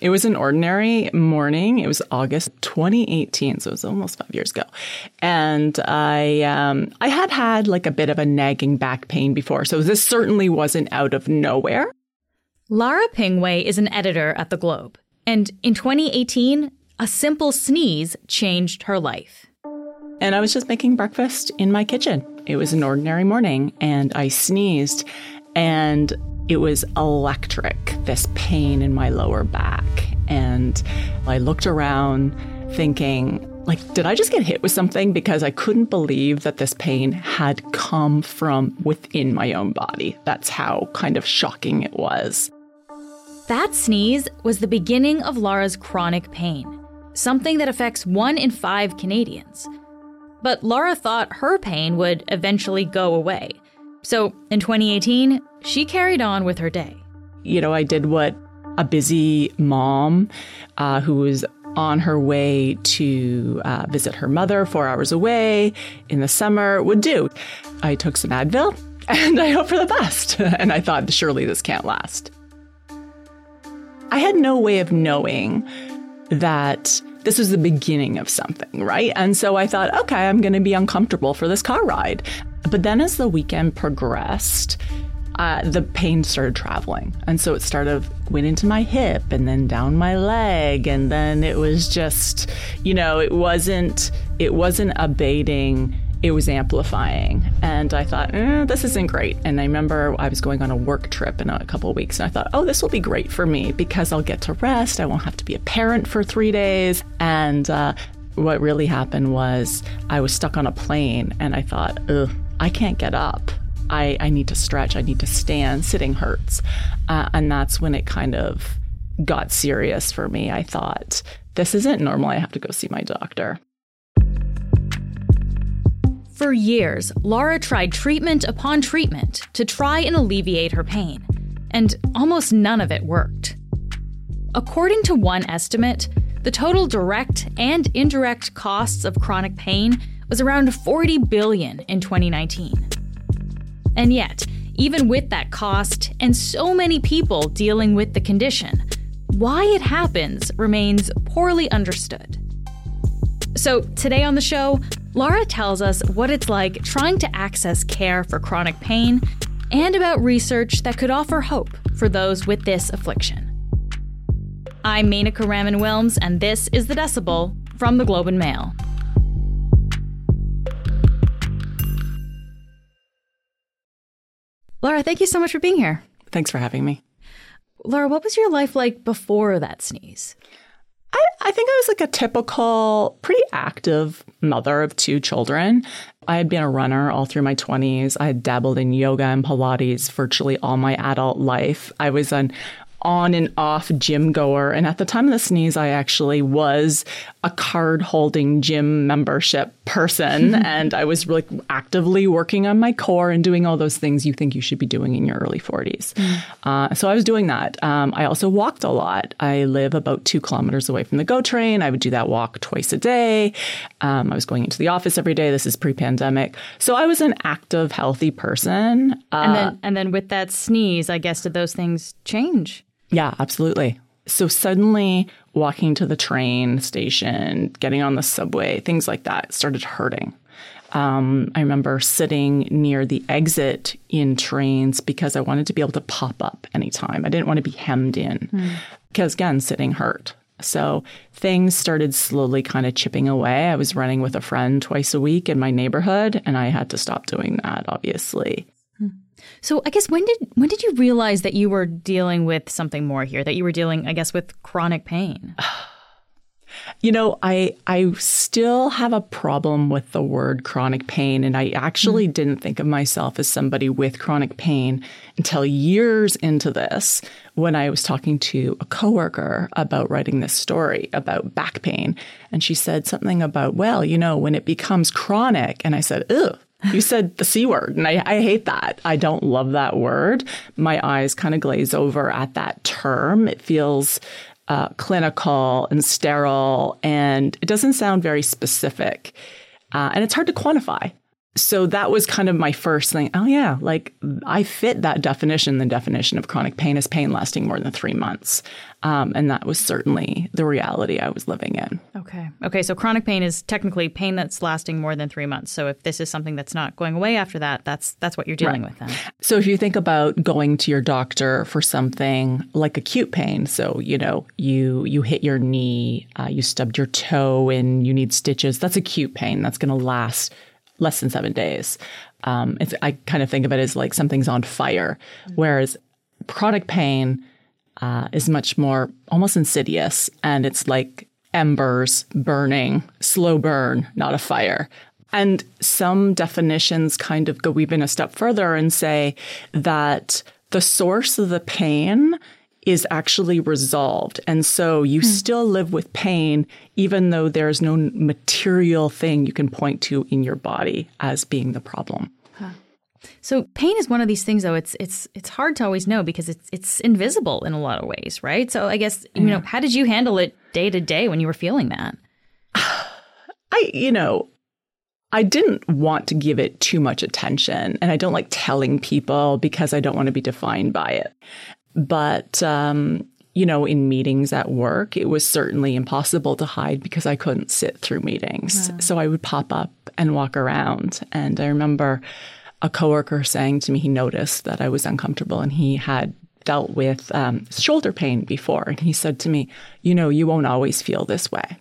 It was an ordinary morning. It was August 2018, so it was almost five years ago. And I, um, I had had like a bit of a nagging back pain before, so this certainly wasn't out of nowhere. Lara Pingue is an editor at The Globe. And in 2018, a simple sneeze changed her life. And I was just making breakfast in my kitchen. It was an ordinary morning, and I sneezed, and it was electric, this pain in my lower back. And I looked around thinking, like, did I just get hit with something? Because I couldn't believe that this pain had come from within my own body. That's how kind of shocking it was. That sneeze was the beginning of Lara's chronic pain, something that affects one in five Canadians. But Lara thought her pain would eventually go away. So in 2018, she carried on with her day. You know, I did what a busy mom uh, who was on her way to uh, visit her mother four hours away in the summer would do. I took some Advil and I hope for the best. and I thought, surely this can't last. I had no way of knowing that this was the beginning of something, right? And so I thought, okay, I'm going to be uncomfortable for this car ride. But then as the weekend progressed, uh, the pain started traveling. And so it started went into my hip and then down my leg. And then it was just, you know, it wasn't, it wasn't abating. It was amplifying. And I thought, eh, this isn't great. And I remember I was going on a work trip in a couple of weeks. And I thought, oh, this will be great for me because I'll get to rest. I won't have to be a parent for three days. And uh, what really happened was I was stuck on a plane and I thought, ugh, I can't get up. I, I need to stretch. I need to stand. Sitting hurts. Uh, and that's when it kind of got serious for me. I thought, this isn't normal. I have to go see my doctor. For years, Lara tried treatment upon treatment to try and alleviate her pain, and almost none of it worked. According to one estimate, the total direct and indirect costs of chronic pain was around 40 billion in 2019. And yet, even with that cost and so many people dealing with the condition, why it happens remains poorly understood. So, today on the show, Lara tells us what it's like trying to access care for chronic pain and about research that could offer hope for those with this affliction. I'm Menaka Raman Wilms, and this is The Decibel from the Globe and Mail. Lara, thank you so much for being here. Thanks for having me. Lara, what was your life like before that sneeze? I, I, think I was like a typical, pretty active mother of two children. I had been a runner all through my 20s. I had dabbled in yoga and Pilates virtually all my adult life. I was an on and off gym goer. And at the time of the sneeze, I actually was a card holding gym membership person. and I was really actively working on my core and doing all those things you think you should be doing in your early 40s. Mm. Uh, so I was doing that. Um, I also walked a lot. I live about two kilometers away from the GO train. I would do that walk twice a day. Um, I was going into the office every day. This is pre pandemic. So I was an active, healthy person. Uh, and, then, and then with that sneeze, I guess, did those things change? Yeah, absolutely. So suddenly walking to the train station, getting on the subway, things like that started hurting. Um, I remember sitting near the exit in trains because I wanted to be able to pop up anytime. I didn't want to be hemmed in mm. because, again, sitting hurt. So things started slowly kind of chipping away. I was running with a friend twice a week in my neighborhood, and I had to stop doing that, obviously. So I guess when did when did you realize that you were dealing with something more here? That you were dealing, I guess, with chronic pain? You know, I I still have a problem with the word chronic pain and I actually mm. didn't think of myself as somebody with chronic pain until years into this when I was talking to a coworker about writing this story about back pain and she said something about, well, you know, when it becomes chronic and I said, "Ugh, you said the C word, and I, I hate that. I don't love that word. My eyes kind of glaze over at that term. It feels uh, clinical and sterile, and it doesn't sound very specific. Uh, and it's hard to quantify. So that was kind of my first thing. Oh, yeah, like I fit that definition. The definition of chronic pain is pain lasting more than three months. Um, and that was certainly the reality I was living in. Okay. Okay. So chronic pain is technically pain that's lasting more than three months. So if this is something that's not going away after that, that's that's what you're dealing right. with then. So if you think about going to your doctor for something like acute pain, so you know you you hit your knee, uh, you stubbed your toe, and you need stitches. That's acute pain. That's going to last less than seven days. Um, I kind of think of it as like something's on fire, whereas chronic pain uh, is much more almost insidious, and it's like embers burning, slow burn, not a fire. And some definitions kind of go even a step further and say that the source of the pain is actually resolved. And so you hmm. still live with pain, even though there's no material thing you can point to in your body as being the problem. Huh. So pain is one of these things though it's it's it's hard to always know because it's it's invisible in a lot of ways, right? So I guess you know, how did you handle it day to day when you were feeling that? I you know, I didn't want to give it too much attention and I don't like telling people because I don't want to be defined by it. But, um, you know, in meetings at work, it was certainly impossible to hide because I couldn't sit through meetings. Wow. So I would pop up and walk around. And I remember a coworker saying to me, he noticed that I was uncomfortable and he had dealt with um, shoulder pain before. And he said to me, You know, you won't always feel this way.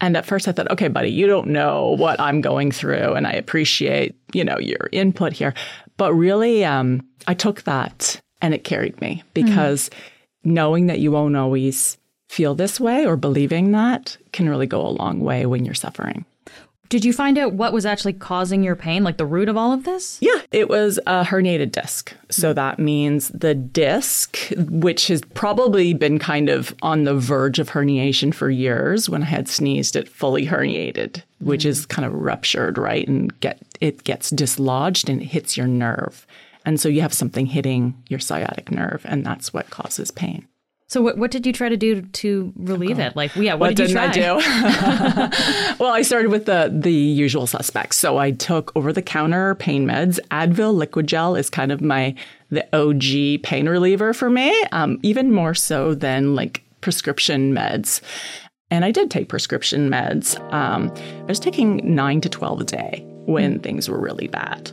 And at first I thought, okay, buddy, you don't know what I'm going through. And I appreciate, you know, your input here. But really, um, I took that and it carried me because mm-hmm. knowing that you won't always feel this way or believing that can really go a long way when you're suffering. Did you find out what was actually causing your pain, like the root of all of this? Yeah, it was a herniated disc. So that means the disc, which has probably been kind of on the verge of herniation for years, when I had sneezed, it fully herniated, which mm. is kind of ruptured, right? And get it gets dislodged and it hits your nerve. And so you have something hitting your sciatic nerve, and that's what causes pain. So what what did you try to do to relieve oh, it? Like, yeah, what, what did you try? I do? well, I started with the the usual suspects. So I took over the counter pain meds. Advil liquid gel is kind of my the OG pain reliever for me, um, even more so than like prescription meds. And I did take prescription meds. Um, I was taking nine to twelve a day when things were really bad.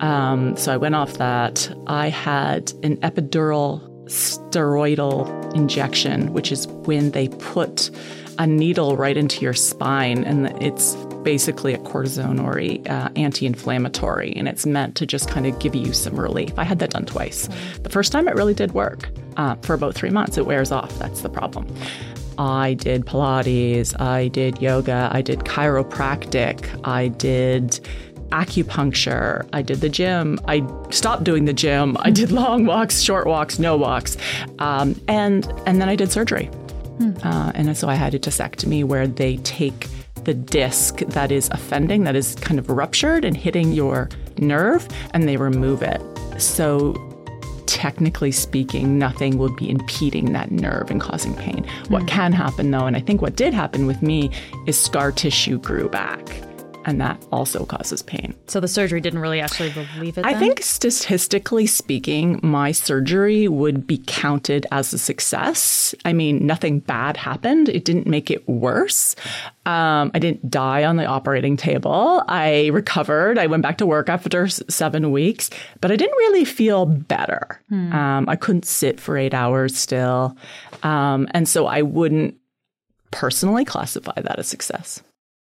Um, so I went off that. I had an epidural steroidal injection, which is when they put a needle right into your spine, and it's basically a cortisone or a uh, anti-inflammatory, and it's meant to just kind of give you some relief. I had that done twice. The first time it really did work. Uh, for about three months, it wears off. That's the problem. I did Pilates, I did yoga, I did chiropractic, I did acupuncture. I did the gym. I stopped doing the gym. I did long walks, short walks, no walks, um, and and then I did surgery. Hmm. Uh, and so I had a discectomy where they take the disc that is offending, that is kind of ruptured and hitting your nerve, and they remove it. So technically speaking, nothing would be impeding that nerve and causing pain. Hmm. What can happen though, and I think what did happen with me, is scar tissue grew back and that also causes pain. So the surgery didn't really actually relieve it? I think statistically speaking, my surgery would be counted as a success. I mean, nothing bad happened. It didn't make it worse. Um, I didn't die on the operating table. I recovered. I went back to work after seven weeks, but I didn't really feel better. Hmm. Um, I couldn't sit for eight hours still. Um, and so I wouldn't personally classify that as success.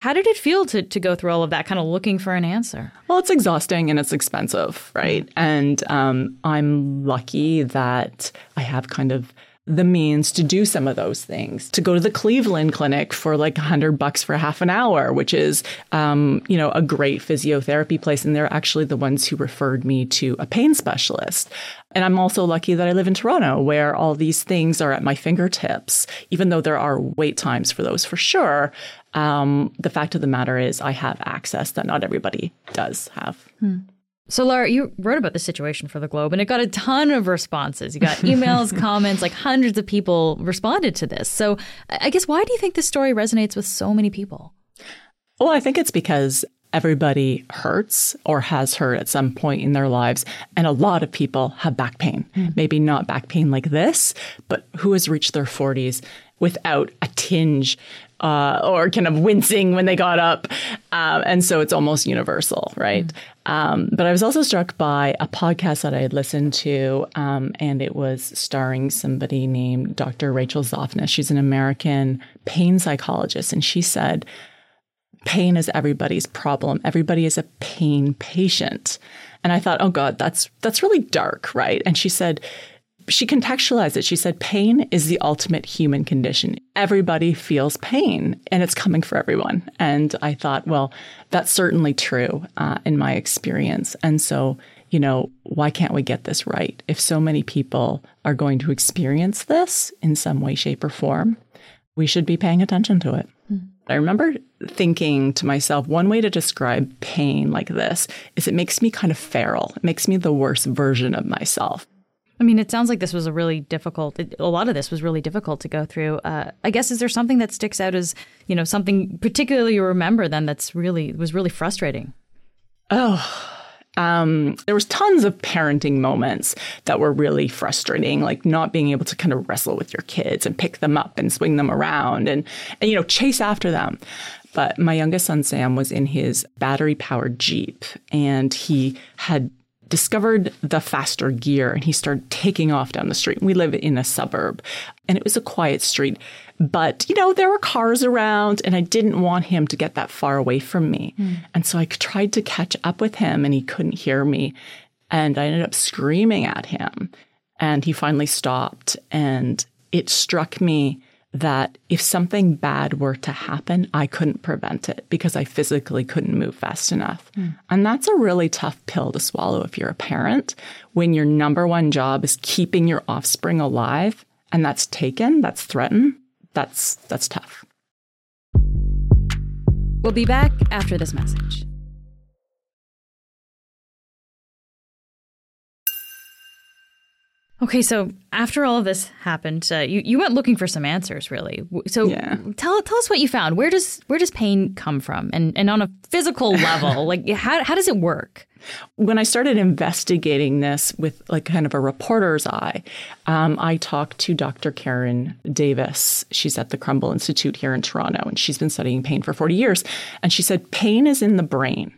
How did it feel to, to go through all of that, kind of looking for an answer? Well, it's exhausting and it's expensive, right? And um, I'm lucky that I have kind of the means to do some of those things to go to the cleveland clinic for like 100 bucks for half an hour which is um, you know a great physiotherapy place and they're actually the ones who referred me to a pain specialist and i'm also lucky that i live in toronto where all these things are at my fingertips even though there are wait times for those for sure um, the fact of the matter is i have access that not everybody does have hmm. So, Lara, you wrote about the situation for the Globe and it got a ton of responses. You got emails, comments, like hundreds of people responded to this. So, I guess why do you think this story resonates with so many people? Well, I think it's because everybody hurts or has hurt at some point in their lives. And a lot of people have back pain. Mm. Maybe not back pain like this, but who has reached their 40s without a tinge uh, or kind of wincing when they got up. Um, and so it's almost universal, right? Mm. Um, but I was also struck by a podcast that I had listened to, um, and it was starring somebody named Dr. Rachel Zoffness. She's an American pain psychologist, and she said, Pain is everybody's problem. Everybody is a pain patient. And I thought, oh God, that's that's really dark, right? And she said, she contextualized it. She said, pain is the ultimate human condition. Everybody feels pain and it's coming for everyone. And I thought, well, that's certainly true uh, in my experience. And so, you know, why can't we get this right? If so many people are going to experience this in some way, shape, or form, we should be paying attention to it. Mm. I remember thinking to myself, one way to describe pain like this is it makes me kind of feral. It makes me the worst version of myself. I mean, it sounds like this was a really difficult. A lot of this was really difficult to go through. Uh, I guess is there something that sticks out as you know something particularly you remember then that's really was really frustrating? Oh, um, there was tons of parenting moments that were really frustrating, like not being able to kind of wrestle with your kids and pick them up and swing them around and, and you know chase after them. But my youngest son Sam was in his battery powered Jeep and he had discovered the faster gear and he started taking off down the street. We live in a suburb and it was a quiet street. But, you know, there were cars around and I didn't want him to get that far away from me. Mm. And so I tried to catch up with him and he couldn't hear me. And I ended up screaming at him. And he finally stopped. And it struck me that if something bad were to happen, I couldn't prevent it because I physically couldn't move fast enough. Mm. And that's a really tough pill to swallow if you're a parent when your number one job is keeping your offspring alive and that's taken, that's threatened. That's that's tough. We'll be back after this message. Okay, so after all of this happened, uh, you you went looking for some answers, really. So yeah. tell tell us what you found. Where does where does pain come from, and and on a physical level, like how how does it work? When I started investigating this with like kind of a reporter's eye, um, I talked to Dr. Karen Davis. She's at the Krembil Institute here in Toronto, and she's been studying pain for forty years. And she said pain is in the brain.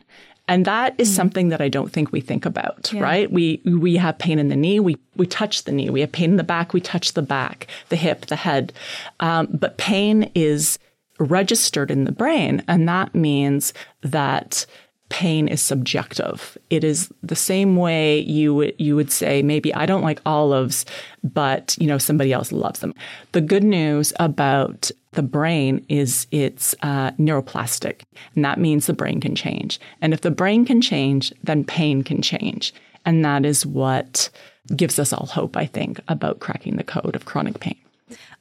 And that is mm. something that I don't think we think about, yeah. right? We we have pain in the knee, we we touch the knee. We have pain in the back, we touch the back, the hip, the head. Um, but pain is registered in the brain, and that means that pain is subjective. It is the same way you would you would say maybe I don't like olives, but you know somebody else loves them. The good news about the brain is it's uh, neuroplastic, and that means the brain can change. And if the brain can change, then pain can change, and that is what gives us all hope. I think about cracking the code of chronic pain.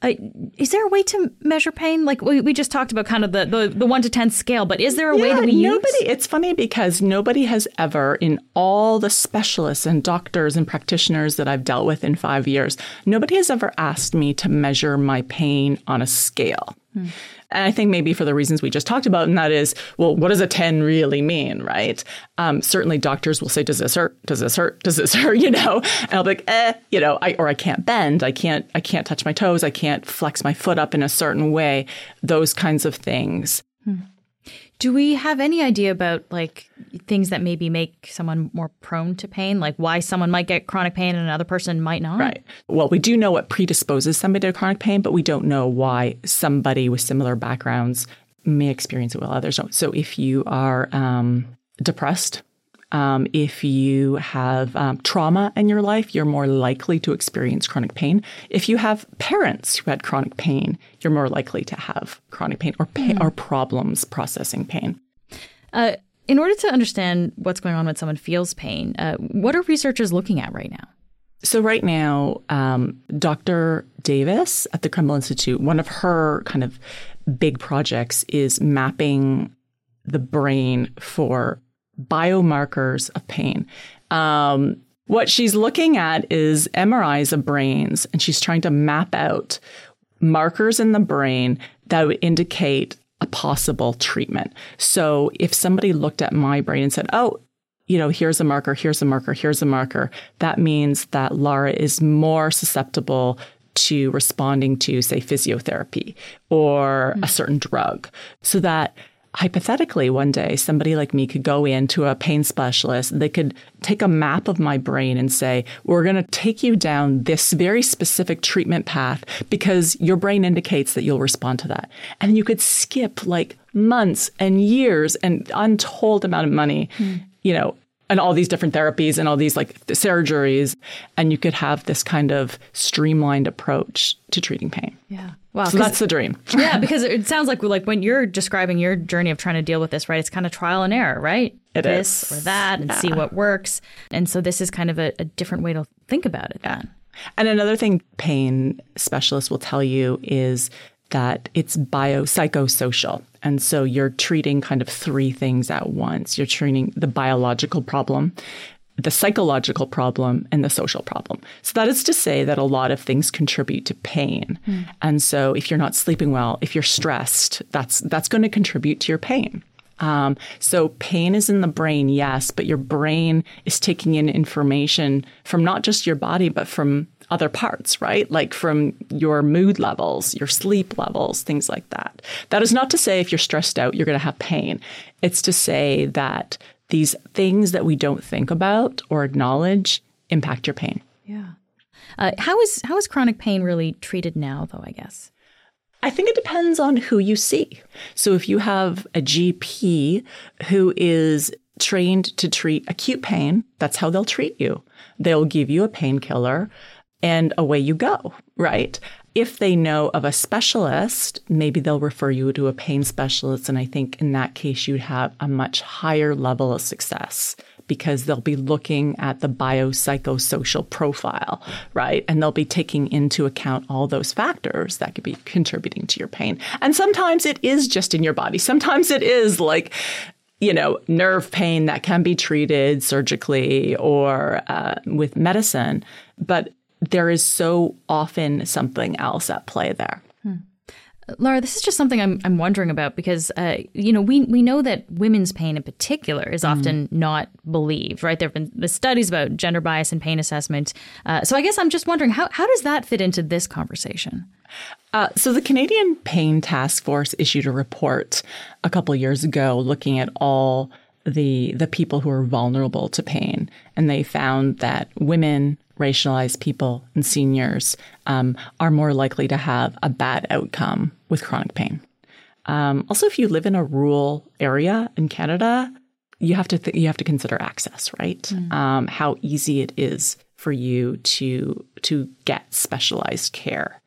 Uh, is there a way to measure pain? Like we, we just talked about kind of the, the, the one to 10 scale, but is there a yeah, way that we nobody, use? It's funny because nobody has ever, in all the specialists and doctors and practitioners that I've dealt with in five years, nobody has ever asked me to measure my pain on a scale. Hmm. And I think maybe for the reasons we just talked about, and that is, well, what does a 10 really mean, right? Um, certainly doctors will say, does this hurt? Does this hurt? Does this hurt? You know, and I'll be like, eh, you know, I, or I can't bend. I can't, I can't touch my toes. I can't flex my foot up in a certain way. Those kinds of things. Hmm. Do we have any idea about like things that maybe make someone more prone to pain, like why someone might get chronic pain and another person might not? Right. Well, we do know what predisposes somebody to chronic pain, but we don't know why somebody with similar backgrounds may experience it while others don't. So if you are um, depressed, um, if you have um, trauma in your life, you're more likely to experience chronic pain. If you have parents who had chronic pain, you're more likely to have chronic pain or, mm. or problems processing pain. Uh, in order to understand what's going on when someone feels pain, uh, what are researchers looking at right now? So, right now, um, Dr. Davis at the Krembil Institute, one of her kind of big projects is mapping the brain for biomarkers of pain. Um, what she's looking at is MRIs of brains, and she's trying to map out markers in the brain that would indicate a possible treatment. So if somebody looked at my brain and said, oh, you know, here's a marker, here's a marker, here's a marker, that means that Lara is more susceptible to responding to, say, physiotherapy or mm-hmm. a certain drug. So that hypothetically one day somebody like me could go into a pain specialist they could take a map of my brain and say we're going to take you down this very specific treatment path because your brain indicates that you'll respond to that and you could skip like months and years and untold amount of money mm. you know and all these different therapies and all these like surgeries and you could have this kind of streamlined approach to treating pain. Yeah. Wow so that's the dream. Yeah because it sounds like like when you're describing your journey of trying to deal with this right it's kind of trial and error right? It this is. or that and yeah. see what works. And so this is kind of a, a different way to think about it then. And another thing pain specialists will tell you is that it's biopsychosocial. And so you're treating kind of three things at once. You're treating the biological problem, the psychological problem, and the social problem. So that is to say that a lot of things contribute to pain. Mm. And so if you're not sleeping well, if you're stressed, that's that's going to contribute to your pain. Um, so pain is in the brain, yes, but your brain is taking in information from not just your body, but from other parts, right? Like from your mood levels, your sleep levels, things like that. That is not to say if you're stressed out, you're going to have pain. It's to say that these things that we don't think about or acknowledge impact your pain. Yeah. Uh, how is how is chronic pain really treated now, though? I guess. I think it depends on who you see. So if you have a GP who is trained to treat acute pain, that's how they'll treat you. They'll give you a painkiller and away you go, right? If they know of a specialist, maybe they'll refer you to a pain specialist. And I think in that case, you'd have a much higher level of success because they'll be looking at the biopsychosocial profile, right? And they'll be taking into account all those factors that could be contributing to your pain. And sometimes it is just in your body. Sometimes it is like, you know, nerve pain that can be treated surgically or uh, with medicine. But there is so often something else at play there. Hmm. Lara, this is just something I'm, I'm wondering about because, uh, you know, we, we know that women's pain in particular is mm-hmm. often not believed, right? There have been the studies about gender bias and pain assessment. Uh, so I guess I'm just wondering, how, how does that fit into this conversation? Uh, so the Canadian Pain Task Force issued a report a couple years ago looking at all the the people who are vulnerable to pain, and they found that women, racialized people and seniors um, are more likely to have a bad outcome with chronic pain. Um, also, if you live in a rural area in Canada, you have to th- you have to consider access, right? Mm. Um, how easy it is for you to to get specialized care.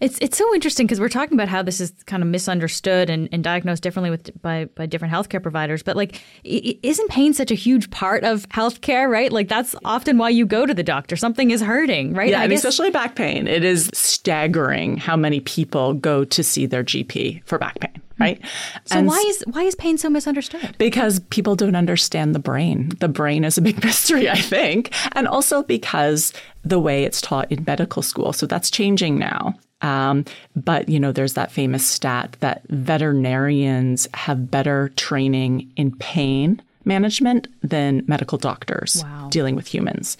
It's it's so interesting because we're talking about how this is kind of misunderstood and, and diagnosed differently with by by different healthcare providers. But like, isn't pain such a huge part of healthcare? Right? Like that's often why you go to the doctor. Something is hurting, right? Yeah, guess- especially back pain. It is staggering how many people go to see their GP for back pain right? So and why is why is pain so misunderstood? Because people don't understand the brain. The brain is a big mystery, I think, and also because the way it's taught in medical school. So that's changing now. Um, but you know, there's that famous stat that veterinarians have better training in pain management than medical doctors wow. dealing with humans,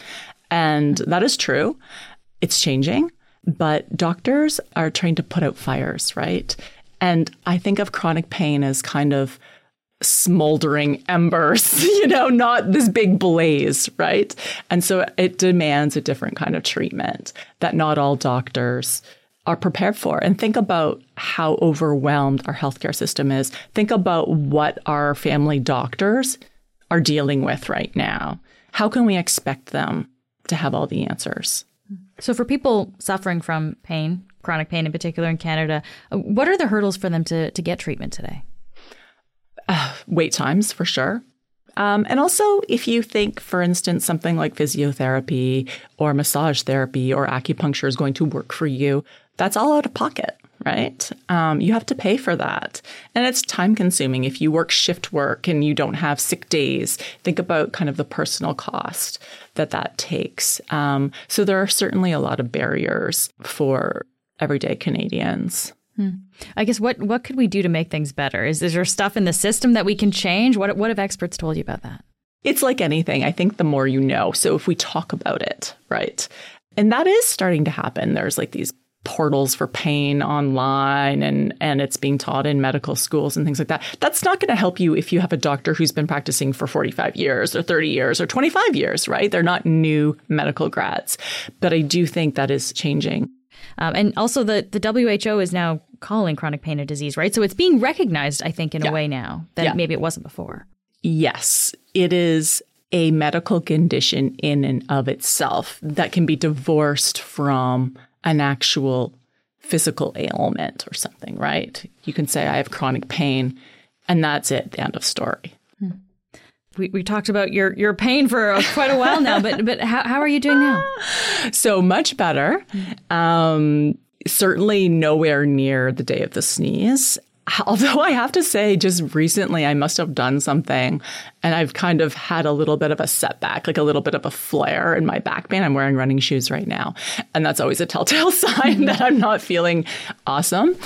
and that is true. It's changing, but doctors are trained to put out fires, right? And I think of chronic pain as kind of smoldering embers, you know, not this big blaze, right? And so it demands a different kind of treatment that not all doctors are prepared for. And think about how overwhelmed our healthcare system is. Think about what our family doctors are dealing with right now. How can we expect them to have all the answers? So, for people suffering from pain, chronic pain in particular in Canada, uh, what are the hurdles for them to, to get treatment today? Uh, wait times, for sure. Um, and also, if you think, for instance, something like physiotherapy or massage therapy or acupuncture is going to work for you, that's all out of pocket, right? Um, you have to pay for that. And it's time consuming. If you work shift work and you don't have sick days, think about kind of the personal cost that that takes. Um, so there are certainly a lot of barriers for everyday Canadians. Hmm. I guess what what could we do to make things better? Is, is there stuff in the system that we can change? What what have experts told you about that? It's like anything. I think the more you know. So if we talk about it, right? And that is starting to happen. There's like these portals for pain online and and it's being taught in medical schools and things like that. That's not going to help you if you have a doctor who's been practicing for 45 years or 30 years or 25 years, right? They're not new medical grads. But I do think that is changing. Um, and also the the WHO is now calling chronic pain a disease, right? So it's being recognized, I think, in yeah. a way now that yeah. maybe it wasn't before. Yes, it is a medical condition in and of itself that can be divorced from an actual physical ailment or something, right? You can say, I have chronic pain, and that's it, the end of story. We, we talked about your, your pain for quite a while now, but, but how, how are you doing now? So much better. Um, certainly nowhere near the day of the sneeze. Although I have to say, just recently, I must have done something and I've kind of had a little bit of a setback, like a little bit of a flare in my back pain. I'm wearing running shoes right now. And that's always a telltale sign that I'm not feeling awesome.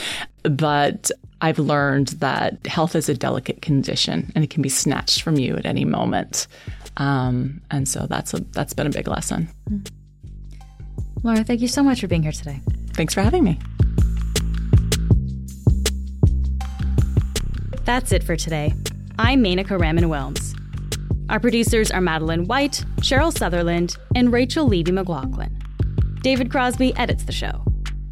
But I've learned that health is a delicate condition and it can be snatched from you at any moment. Um, and so that's a, that's been a big lesson. Lara, thank you so much for being here today. Thanks for having me. That's it for today. I'm Menaka Raman Wilms. Our producers are Madeline White, Cheryl Sutherland, and Rachel Levy McLaughlin. David Crosby edits the show.